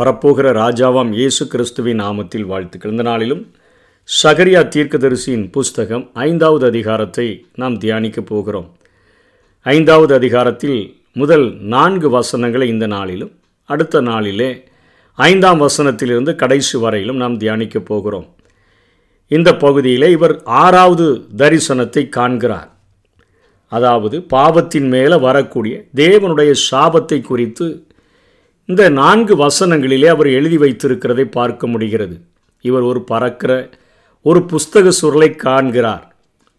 வரப்போகிற ராஜாவாம் இயேசு கிறிஸ்துவின் நாமத்தில் வாழ்த்துக்கள் இந்த நாளிலும் சகரியா தீர்க்கதரிசியின் புஸ்தகம் ஐந்தாவது அதிகாரத்தை நாம் தியானிக்கப் போகிறோம். ஐந்தாவது அதிகாரத்தில் முதல் நான்கு வசனங்களை இந்த நாளிலும் அடுத்த நாளிலே ஐந்தாம் வசனத்திலிருந்து கடைசி வரையிலும் நாம் தியானிக்கப் போகிறோம். இந்த பகுதியிலே இவர் ஆறாவது தரிசனத்தை காண்கிறார். அதாவது பாவத்தின் மேலே வரக்கூடிய தேவனுடைய சாபத்தை குறித்து இந்த நான்கு வசனங்களிலே அவர் எழுதி வைத்திருக்கிறதை பார்க்க முடிகிறது. இவர் ஒரு பறக்கிற ஒரு புஸ்தக சுருளை காண்கிறார்.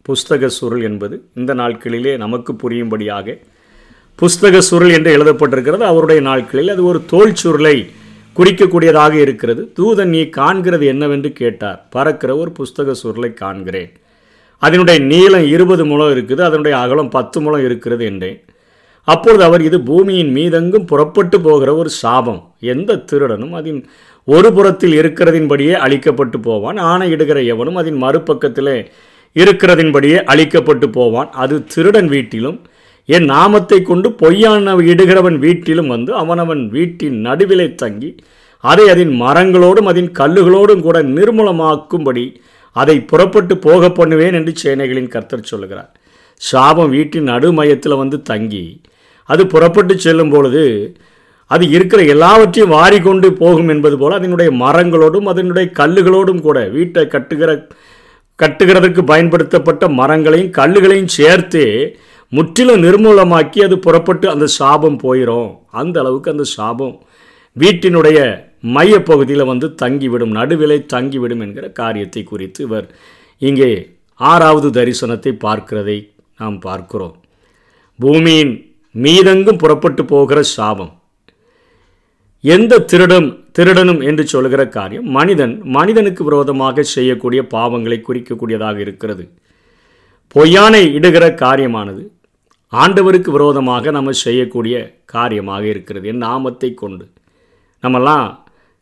புஸ்தக சுருள் என்பது இந்த நாட்களிலே நமக்கு புரியும்படியாக புஸ்தக சுருள் என்று எழுதப்பட்டிருக்கிறது. அவருடைய நாட்களில் அது ஒரு தோல் சுருளை குறிக்கக்கூடியதாக இருக்கிறது. தூதன் நீ காண்கிறது என்னவென்று கேட்டார். பறக்கிற ஒரு புஸ்தக சுருளை காண்கிறேன். அதனுடைய நீளம் இருபது முழம் இருக்குது. அதனுடைய அகலம் பத்து முழம் இருக்கிறது என்றேன். அப்பொழுது அவர் இது பூமியின் மீதெங்கும் புறப்பட்டு போகிற ஒரு சாபம். எந்த திருடனும் அதன் ஒரு புறத்தில் இருக்கிறதின்படியே அழிக்கப்பட்டு போவான். ஆணையிடுகிற எவனும் அதன் மறுபக்கத்திலே இருக்கிறதின்படியே அழிக்கப்பட்டு போவான். அது திருடன் வீட்டிலும் என் நாமத்தை கொண்டு பொய்யான இடுகிறவன் வீட்டிலும் வந்து அவனவன் வீட்டின் நடுவிலே தங்கி அதை அதன் மரங்களோடும் அதன் கல்லுகளோடும் கூட நிர்மூலமாக்கும்படி அதை புறப்பட்டு போக பண்ணுவேன் என்று சேனைகளின் கர்த்தர் சொல்லுகிறார். சாபம் வீட்டின் நடுமையத்தில் வந்து தங்கி அது புறப்பட்டு செல்லும் பொழுது அது இருக்கிற எல்லாவற்றையும் வாரிக்கொண்டு போகும் என்பது போல் அதனுடைய மரங்களோடும் அதனுடைய கல்லுகளோடும் கூட வீட்டை கட்டுகிற கட்டுகிறதுக்கு பயன்படுத்தப்பட்ட மரங்களையும் கல்லுகளையும் சேர்த்து முற்றிலும் நிர்மூலமாக்கி அது புறப்பட்டு அந்த சாபம் போயிடும் அந்த அளவுக்கு அந்த சாபம் வீட்டினுடைய மையப்பகுதியில் வந்து தங்கிவிடும் நடுவிலை தங்கிவிடும் என்கிற காரியத்தை குறித்து இவர் இங்கே ஆறாவது தரிசனத்தை பார்க்கிறதை நாம் பார்க்கிறோம். பூமியின் மீதெங்கும் புறப்பட்டு போகிற சாபம். எந்த திருடம் திருடனும் என்று சொல்கிற காரியம் மனிதன் மனிதனுக்கு விரோதமாக செய்யக்கூடிய பாவங்களை குறிக்கக்கூடியதாக இருக்கிறது. பொய்யானை இடுகிற காரியமானது ஆண்டவருக்கு விரோதமாக நம்ம செய்யக்கூடிய காரியமாக இருக்கிறது. என் நாமத்தை கொண்டு. நம்மெல்லாம்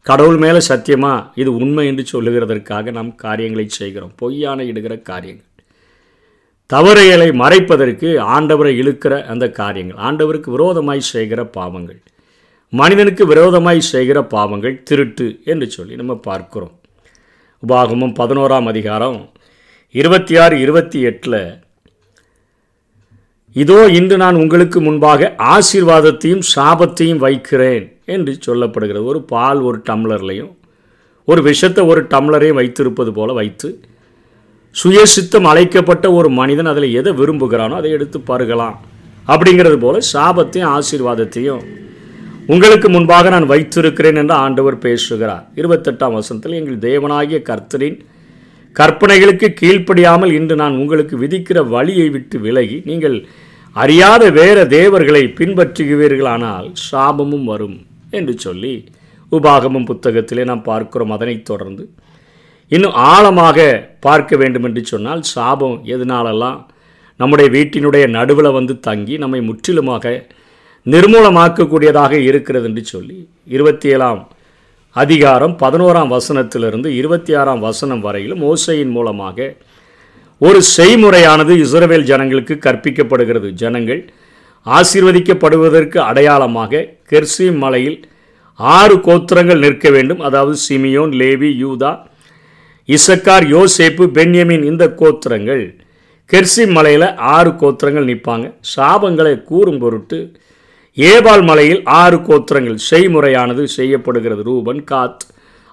கடவுள் மேலே சத்தியமாக இது உண்மை என்று சொல்லுகிறதற்காக நாம் காரியங்களை செய்கிறோம். பொய்யான இடுகிற காரியங்கள். தவறுகளை மறைப்பதற்கு ஆண்டவரை இழுக்கிற அந்த காரியங்கள் ஆண்டவருக்கு விரோதமாய் செய்கிற பாவங்கள் மனிதனுக்கு விரோதமாய் செய்கிற பாவங்கள் திருட்டு என்று சொல்லி நம்ம பார்க்கிறோம். உபாகமும் பதினோராம் அதிகாரம் இருபத்தி ஆறு இருபத்தி எட்டில் இதோ இன்று நான் உங்களுக்கு முன்பாக ஆசீர்வாதத்தையும் சாபத்தையும் வைக்கிறேன் என்று சொல்லப்படுகிறது. ஒரு பால் ஒரு டம்ளர்லையும் ஒரு விஷத்தை ஒரு டம்ளரையும் வைத்திருப்பது போல வைத்து சுயசித்தம் அழைக்கப்பட்ட ஒரு மனிதன் அதில் எதை விரும்புகிறானோ அதை எடுத்து பருகலாம் அப்படிங்கிறது போல சாபத்தையும் ஆசீர்வாதத்தையும் உங்களுக்கு முன்பாக நான் வைத்திருக்கிறேன் என்று ஆண்டவர் பேசுகிறார். இருபத்தெட்டாம் வசனத்தில் எங்கள் தேவனாகிய கர்த்தரின் கற்பனைகளுக்கு கீழ்ப்படியாமல் இன்று நான் உங்களுக்கு விதிக்கிற வழியை விட்டு விலகி நீங்கள் அறியாத வேற தேவர்களை பின்பற்றுகிறீர்களானால் சாபமும் வரும் என்று சொல்லி உபாகமும் புத்தகத்திலே நாம் பார்க்கிறோம். அதனைத் தொடர்ந்து இன்னும் ஆழமாக பார்க்க வேண்டும் என்று சொன்னால் சாபம் எதனாலெல்லாம் நம்முடைய வீட்டினுடைய நடுவில் வந்து தங்கி நம்மை முற்றிலுமாக நிர்மூலமாக்கக்கூடியதாக இருக்கிறது என்று சொல்லி இருபத்தி ஏழாம் அதிகாரம் பதினோராம் வசனத்திலிருந்து இருபத்தி ஆறாம் வசனம் வரையிலும் ஓசையின் மூலமாக ஒரு செய்முறையானது இஸ்ரவேல் ஜனங்களுக்கு கற்பிக்கப்படுகிறது. ஜனங்கள் ஆசீர்வதிக்கப்படுவதற்கு அடையாளமாக கெர்சி மலையில் ஆறு கோத்திரங்கள் நிற்க வேண்டும். அதாவது சிமியோன் லேவி யூதா இசக்கார் யோசேப்பு பென்யமின் இந்த கோத்திரங்கள். கெர்சி மலையில் ஆறு கோத்திரங்கள் நிற்பாங்க. சாபங்களை கூறும் பொருட்டு ஏபால் மலையில் ஆறு கோத்திரங்கள். செய்முறையானது செய்யப்படுகிறது. ரூபன் காத்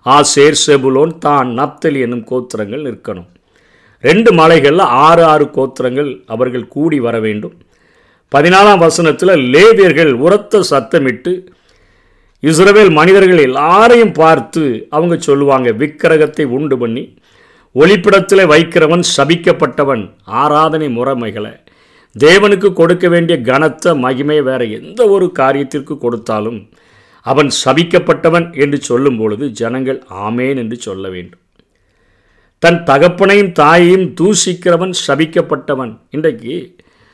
ஆசேர் செபுலோன் தான் நப்தலி என்னும் கோத்திரங்கள் நிற்கணும். ரெண்டு மலைகளில் ஆறு ஆறு கோத்திரங்கள் அவர்கள் கூடி வர வேண்டும். பதினாலாம் வசனத்தில் லேவியர்கள் உரத்த சத்தமிட்டு இஸ்ரவேல் மனிதர்கள் எல்லாரையும் பார்த்து அவங்க சொல்லுவாங்க விக்கிரகத்தை உண்டு பண்ணி ஒளிப்பிடத்தில் வைக்கிறவன் சபிக்கப்பட்டவன் ஆராதனை முறைமைகளை தேவனுக்கு கொடுக்க வேண்டிய கனத்த மகிமை வேற எந்த ஒரு காரியத்திற்கு கொடுத்தாலும் அவன் சபிக்கப்பட்டவன் என்று சொல்லும் பொழுது ஜனங்கள் ஆமேன் என்று சொல்ல வேண்டும். தன் தகப்பனையும் தாயையும் தூசிக்கிறவன் சபிக்கப்பட்டவன். இன்றைக்கு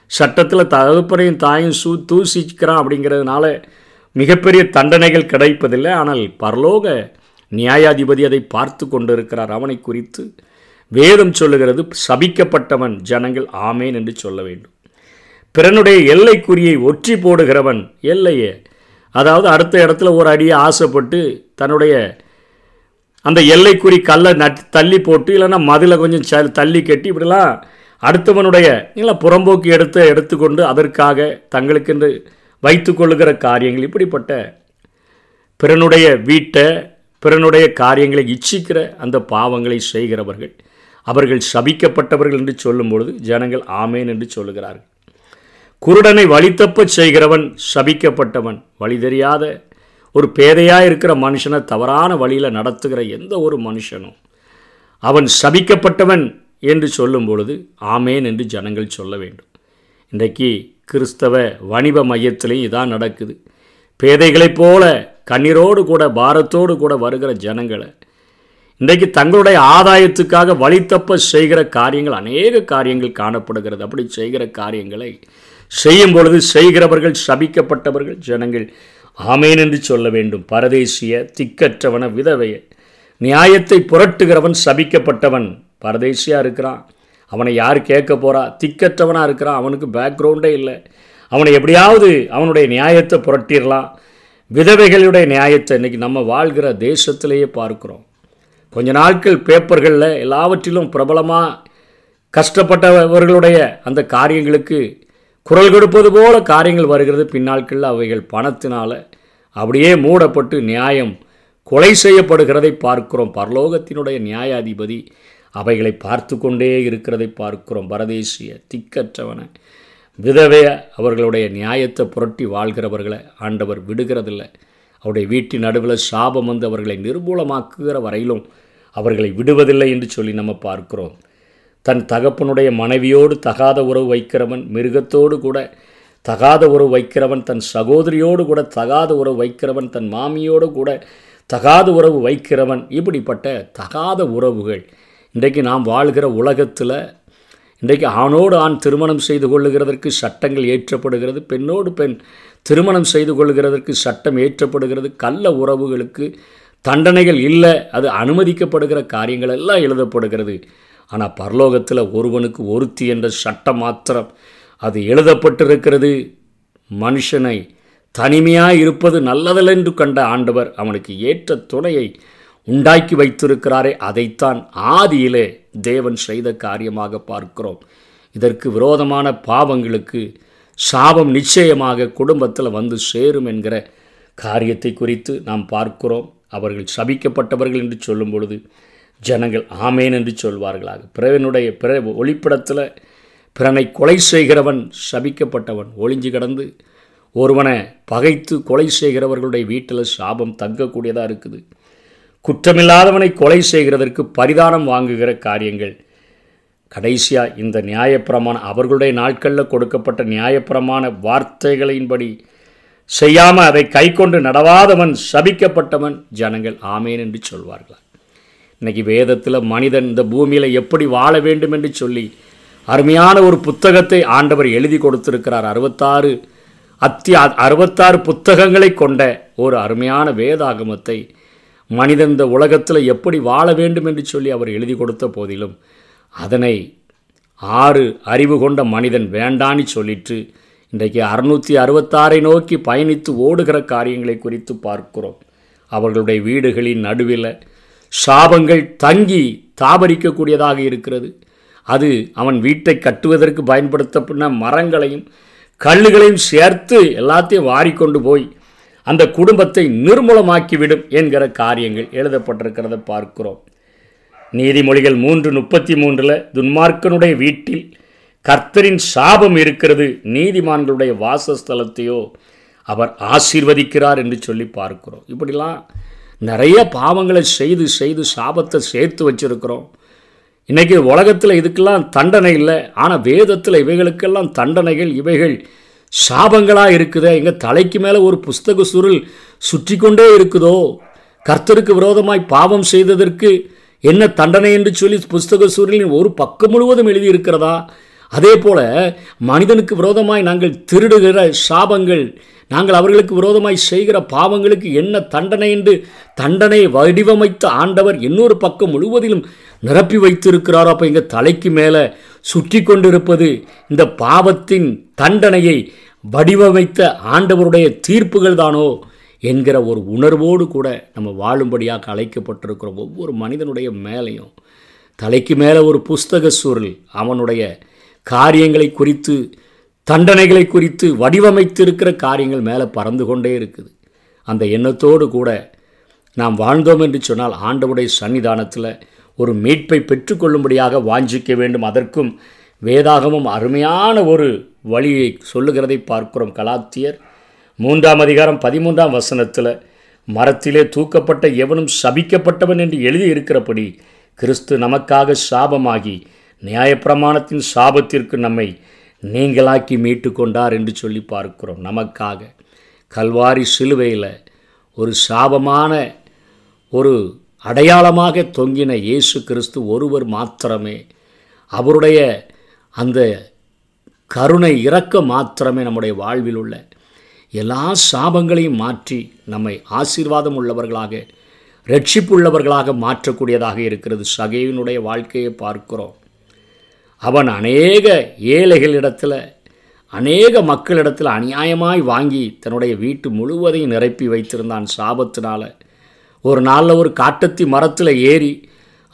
சட்டத்தில் தகப்பனையும் தாயும் சூ தூசிக்கிறான் அப்படிங்கிறதுனால மிகப்பெரிய தண்டனைகள் கிடைப்பதில்லை. ஆனால் பரலோக நியாயாதிபதி அதை பார்த்து கொண்டிருக்கிறார். அவனை குறித்து வேதம் சொல்லுகிறது சபிக்கப்பட்டவன் ஜனங்கள் ஆமேன் என்று சொல்ல வேண்டும். பிறனுடைய எல்லைக்குறியை ஒற்றி போடுகிறவன் எல்லையை. அதாவது அடுத்த இடத்துல ஒரு அடியை ஆசைப்பட்டு தன்னுடைய அந்த எல்லைக்குறி கல்லை நட் தள்ளி போட்டு இல்லைன்னா மதில கொஞ்சம் ச தள்ளி கட்டி இப்படிலாம் அடுத்தவனுடைய இல்லை புறம்போக்கு எடுத்து எடுத்துக்கொண்டு அதற்காக தங்களுக்கென்று வைத்து கொள்ளுகிற காரியங்கள் இப்படிப்பட்ட பிறனுடைய வீட்டை பிறனுடைய காரியங்களை இச்சிக்கிற அந்த பாவங்களை செய்கிறவர்கள் அவர்கள் சபிக்கப்பட்டவர்கள் என்று சொல்லும் பொழுது ஜனங்கள் ஆமேன் என்று சொல்லுகிறார்கள். குருடனை வழித்தப்பச் செய்கிறவன் சபிக்கப்பட்டவன் வழி தெரியாத ஒரு பேதையாக இருக்கிற மனுஷனை தவறான வழியில் நடத்துகிற எந்த ஒரு மனுஷனும் அவன் சபிக்கப்பட்டவன் என்று சொல்லும் பொழுது ஆமேன் என்று ஜனங்கள் சொல்ல வேண்டும். இன்றைக்கு கிறிஸ்தவ வணிப மையத்திலையும் இதான் நடக்குது. பேதைகளைப் போல கண்ணீரோடு கூட பாரத்தோடு கூட வருகிற ஜனங்களை இன்றைக்கு தங்களுடைய ஆதாயத்துக்காக வழித்தப்ப செய்கிற காரியங்கள் அநேக காரியங்கள் காணப்படுகிறது. அப்படி செய்கிற காரியங்களை செய்யும் பொழுது செய்கிறவர்கள் சபிக்கப்பட்டவர்கள் ஜனங்கள் ஆமேன் என்று சொல்ல வேண்டும். பரதேசிய திக்கற்றவன விதவைய நியாயத்தை புரட்டுகிறவன் சபிக்கப்பட்டவன் பரதேசியாக இருக்கிறான். அவனை யார் கேட்க போகிறா திக்கற்றவனாக இருக்கிறான். அவனுக்கு பேக்ரவுண்டே இல்லை. அவனை எப்படியாவது அவனுடைய நியாயத்தை புரட்டிடலாம். விதவைகளுடைய நியாயத்தை இன்றைக்கி நம்ம வாழ்கிற தேசத்திலேயே பார்க்குறோம். கொஞ்ச நாட்கள் பேப்பர்களில் எல்லாவற்றிலும் பிரபலமாக கஷ்டப்பட்டவர்களுடைய அந்த காரியங்களுக்கு குரல் கொடுப்பது போல காரியங்கள் வருகிறது. பின்னாட்களில் அவைகள் பணத்தினால் அப்படியே மூடப்பட்டு நியாயம் கொலை செய்யப்படுகிறதை பார்க்கிறோம். பரலோகத்தினுடைய நியாயாதிபதி அவைகளை பார்த்து கொண்டே இருக்கிறதை பார்க்கிறோம். பரதேசிய திக்கற்றவனை விதவைய அவர்களுடைய நியாயத்தை புரட்டி வாழ்கிறவர்களை ஆண்டவர் விடுகிறதில்லை. அவருடைய வீட்டின் நடுவில் சாபம் வந்து அவர்களை நிர்மூலமாக்குகிற வரையிலும் அவர்களை விடுவதில்லை என்று சொல்லி நம்ம பார்க்கிறோம். தன் தகப்பனுடைய மனைவியோடு தகாத உறவு வைக்கிறவன் மிருகத்தோடு கூட தகாத உறவு வைக்கிறவன் தன் சகோதரியோடு கூட தகாத உறவு வைக்கிறவன் தன் மாமியோடு கூட தகாத உறவு வைக்கிறவன் இப்படிப்பட்ட தகாத உறவுகள் இன்றைக்கு நாம் வாழ்கிற உலகத்தில் இன்றைக்கு ஆணோடு ஆண் திருமணம் செய்து கொள்ளுகிறதற்கு சட்டங்கள் ஏற்றப்படுகிறது பெண்ணோடு பெண் திருமணம் செய்து கொள்ளுகிறதற்கு சட்டம் ஏற்றப்படுகிறது கள்ள உறவுகளுக்கு தண்டனைகள் இல்லை அது அனுமதிக்கப்படுகிற காரியங்கள் எல்லாம் எழுதப்படுகிறது. ஆனால் பரலோகத்தில் ஒருவனுக்கு ஒருத்தி என்ற சட்டம் மாத்திரம் அது எழுதப்பட்டிருக்கிறது. மனுஷனை தனிமையாக இருப்பது நல்லதென்று கண்ட ஆண்டவர் அவனுக்கு ஏற்ற துணையை உண்டாக்கி வைத்திருக்கிறாரே அதைத்தான் ஆதியிலே தேவன் செய்த காரியமாக பார்க்கிறோம். இதற்கு விரோதமான பாவங்களுக்கு சாபம் நிச்சயமாக குடும்பத்தில் வந்து சேரும் என்கிற காரியத்தை குறித்து நாம் பார்க்கிறோம். அவர்கள் சபிக்கப்பட்டவர்கள் என்று சொல்லும் பொழுது ஜனங்கள் ஆமேன் என்று சொல்வார்களாக. பிறவனுடைய பிற ஒளிப்படத்தில் பிறனை கொலை செய்கிறவன் சபிக்கப்பட்டவன் ஒளிஞ்சு கிடந்து ஒருவனை பகைத்து கொலை செய்கிறவர்களுடைய வீட்டில் சாபம் தங்கக்கூடியதாக இருக்குது. குற்றமில்லாதவனை கொலை செய்கிறதற்கு பரிதானம் வாங்குகிற காரியங்கள். கடைசியாக இந்த நியாயப்பிரமாண அவர்களுடைய நாட்களில் கொடுக்கப்பட்ட நியாயப்பிரமாண வார்த்தைகளின்படி செய்யாமல் அதை கை கொண்டு நடவாதவன் சபிக்கப்பட்டவன் ஜனங்கள் ஆமேன் என்று சொல்வார்கள். இன்றைக்கி வேதத்தில் மனிதன் இந்த பூமியில் எப்படி வாழ வேண்டும் என்று சொல்லி அருமையான ஒரு புத்தகத்தை ஆண்டவர் எழுதி கொடுத்திருக்கிறார். அறுபத்தாறு அத்தி அறுபத்தாறு புத்தகங்களை கொண்ட ஒரு அருமையான வேதாகமத்தை மனிதன் இந்த உலகத்தில் எப்படி வாழ வேண்டும் என்று சொல்லி அவர் எழுதி கொடுத்த போதிலும் அதனை ஆறு அறிவு கொண்ட மனிதன் வேண்டான்னு சொல்லிட்டு இன்றைக்கு அறுநூற்றி அறுபத்தாறை நோக்கி பயணித்து ஓடுகிற காரியங்களை குறித்து பார்க்கிறோம். அவர்களுடைய வீடுகளின் நடுவில் சாபங்கள் தங்கி தாபரிக்கக்கூடியதாக இருக்கிறது. அது அவன் வீட்டை கட்டுவதற்கு பயன்படுத்தப்பட்ட மரங்களையும் கல்லுகளையும் சேர்த்து எல்லாத்தையும் வாரிக்கொண்டு போய் அந்த குடும்பத்தை நிர்மூலமாக்கிவிடும் என்கிற காரியங்கள் எழுதப்பட்டிருக்கிறத பார்க்கிறோம். நீதிமொழிகள் மூன்று முப்பத்தி மூன்றில் துன்மார்க்கனுடைய வீட்டில் கர்த்தரின் சாபம் இருக்கிறது நீதிமான்களுடைய வாசஸ்தலத்தையோ அவர் ஆசீர்வதிக்கிறார் என்று சொல்லி பார்க்கிறோம். இப்படிலாம் நிறைய பாவங்களை செய்து செய்து சாபத்தை சேர்த்து வச்சுருக்கிறோம். இன்றைக்கி உலகத்தில் இதுக்கெல்லாம் தண்டனை இல்லை. ஆனால் வேதத்தில் இவைகளுக்கெல்லாம் தண்டனைகள் இவைகள் சாபங்களாக இருக்குதே? எங்கள் தலைக்கு மேலே ஒரு புஸ்தக சுருள் சுற்றி கொண்டே இருக்குதோ? கர்த்தருக்கு விரோதமாய் பாவம் செய்ததற்கு என்ன தண்டனை என்று சொல்லி புஸ்தக சூழலின் ஒரு பக்கம் முழுவதும் எழுதியிருக்கிறதா? அதே போல மனிதனுக்கு விரோதமாய் நாங்கள் திருடுகிற சாபங்கள் நாங்கள் அவர்களுக்கு விரோதமாய் செய்கிற பாவங்களுக்கு என்ன தண்டனை என்று தண்டனை வடிவமைத்த ஆண்டவர் இன்னொரு பக்கம் முழுவதிலும் நிரப்பி வைத்திருக்கிறாரோ? அப்போ எங்கள் தலைக்கு மேலே சுற்றி கொண்டிருப்பது இந்த பாவத்தின் தண்டனையை வடிவமைத்த ஆண்டவருடைய தீர்ப்புகள் தானோ என்கிற ஒரு உணர்வோடு கூட நம்ம வாழும்படியாக அழைக்கப்பட்டிருக்கிறோம் ஒவ்வொரு மனிதனுடைய மேலையும் தலைக்கு மேலே ஒரு புஸ்தக சுருள் அவனுடைய காரியங்களை குறித்து தண்டனைகளை குறித்து வடிவமைத்திருக்கிற காரியங்கள் மேலே பறந்து கொண்டே இருக்குது. அந்த எண்ணத்தோடு கூட நாம் வாழ்ந்தோம் என்று சொன்னால் ஆண்டவுடைய சன்னிதானத்தில் ஒரு மீட்பை பெற்றுக்கொள்ளும்படியாக வாஞ்சிக்க வேண்டும். அதற்கும் வேதாகமும் அருமையான ஒரு வழியை சொல்லுகிறதை பார்க்கிறோம். கலாத்தியர் மூன்றாம் அதிகாரம் பதிமூன்றாம் வசனத்தில் மரத்திலே தூக்கப்பட்ட எவனும் சபிக்கப்பட்டவன் என்று எழுதியிருக்கிறபடி கிறிஸ்து நமக்காக சாபமாகி நியாயப்பிரமாணத்தின் சாபத்திற்கு நம்மை நீங்களாக்கி மீட்டு கொண்டார் என்று சொல்லி பார்க்கிறோம். நமக்காக. கல்வாரி சிலுவையில் ஒரு சாபமான ஒரு அடையாளமாக தொங்கின இயேசு கிறிஸ்து ஒருவர் மாத்திரமே. அவருடைய அந்த கருணை இறக்க மாத்திரமே நம்முடைய வாழ்வில் உள்ள எல்லா சாபங்களையும் மாற்றி நம்மை ஆசீர்வாதம் உள்ளவர்களாக ரட்சிப்புள்ளவர்களாக மாற்றக்கூடியதாக இருக்கிறது. சகையினுடைய வாழ்க்கையை பார்க்கிறோம். அவன் அநேக ஏழைகளிடத்தில் அநேக மக்களிடத்தில் அநியாயமாய் வாங்கி தன்னுடைய வீட்டு முழுவதையும் நிரப்பி வைத்திருந்தான் சாபத்தினால். ஒரு நாளில் ஒரு காட்டத்தி மரத்தில் ஏறி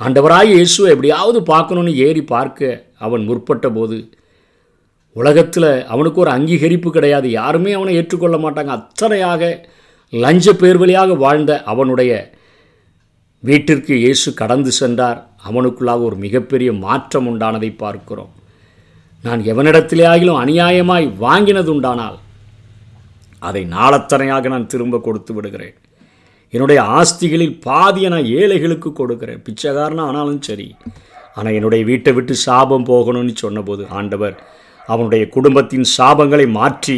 ஆண்டவராய் இயேசுவை எப்படியாவது பார்க்கணுன்னு ஏறி பார்க்க அவன் முற்பட்ட போது உலகத்தில் அவனுக்கு ஒரு அங்கீகரிப்பு கிடையாது. யாருமே அவனை ஏற்றுக்கொள்ள மாட்டாங்க. அத்தனையாக லஞ்ச பேர் வழியாக வாழ்ந்த அவனுடைய வீட்டிற்கு இயேசு கடந்து சென்றார். அவனுக்குள்ளாக ஒரு மிகப்பெரிய மாற்றம் உண்டானதை பார்க்கிறோம். நான் எவனிடத்திலே ஆகிலும் அநியாயமாய் வாங்கினது உண்டானால் அதை நாளத்தனையாக நான் திரும்ப கொடுத்து விடுகிறேன். என்னுடைய ஆஸ்திகளில் பாதியை நான் ஏழைகளுக்கு கொடுக்கிறேன். பிச்சைக்காரனாக ஆனாலும் சரி. ஆனால் என்னுடைய வீட்டை விட்டு சாபம் போகணும்னு சொன்னபோது ஆண்டவர் அவனுடைய குடும்பத்தின் சாபங்களை மாற்றி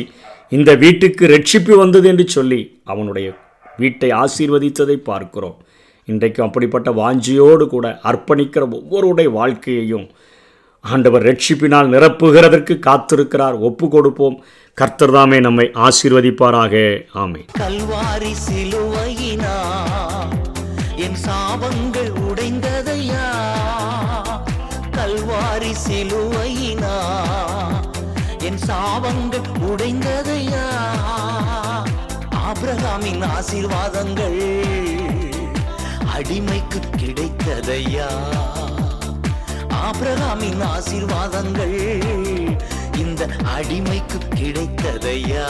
இந்த வீட்டுக்கு ரட்சிப்பு வந்தது என்று சொல்லி அவனுடைய வீட்டை ஆசீர்வதித்ததை பார்க்கிறோம். இன்றைக்கும் அப்படிப்பட்ட வாஞ்சியோடு கூட அர்ப்பணிக்கிற ஒவ்வொருடைய வாழ்க்கையையும் ஆண்டவர் ரட்சிப்பினால் நிரப்புகிறதற்கு காத்திருக்கிறார். ஒப்பு கொடுப்போம். கர்த்தர்தாமே நம்மை ஆசீர்வதிப்பாராக. ஆமை கல்வாரி சிலோ என் சாபங்கள் உடைந்ததையா? கல்வாரி சிலுவையினா? என் சாபங்கள் உடைந்ததையா? ஆபிரகாமின் ஆசீர்வாதங்கள் அடிமைக்கு கிடைத்ததையா? ஆபிரகாமின் ஆசீர்வாதங்கள் இந்த அடிமைக்கு கிடைத்ததையா?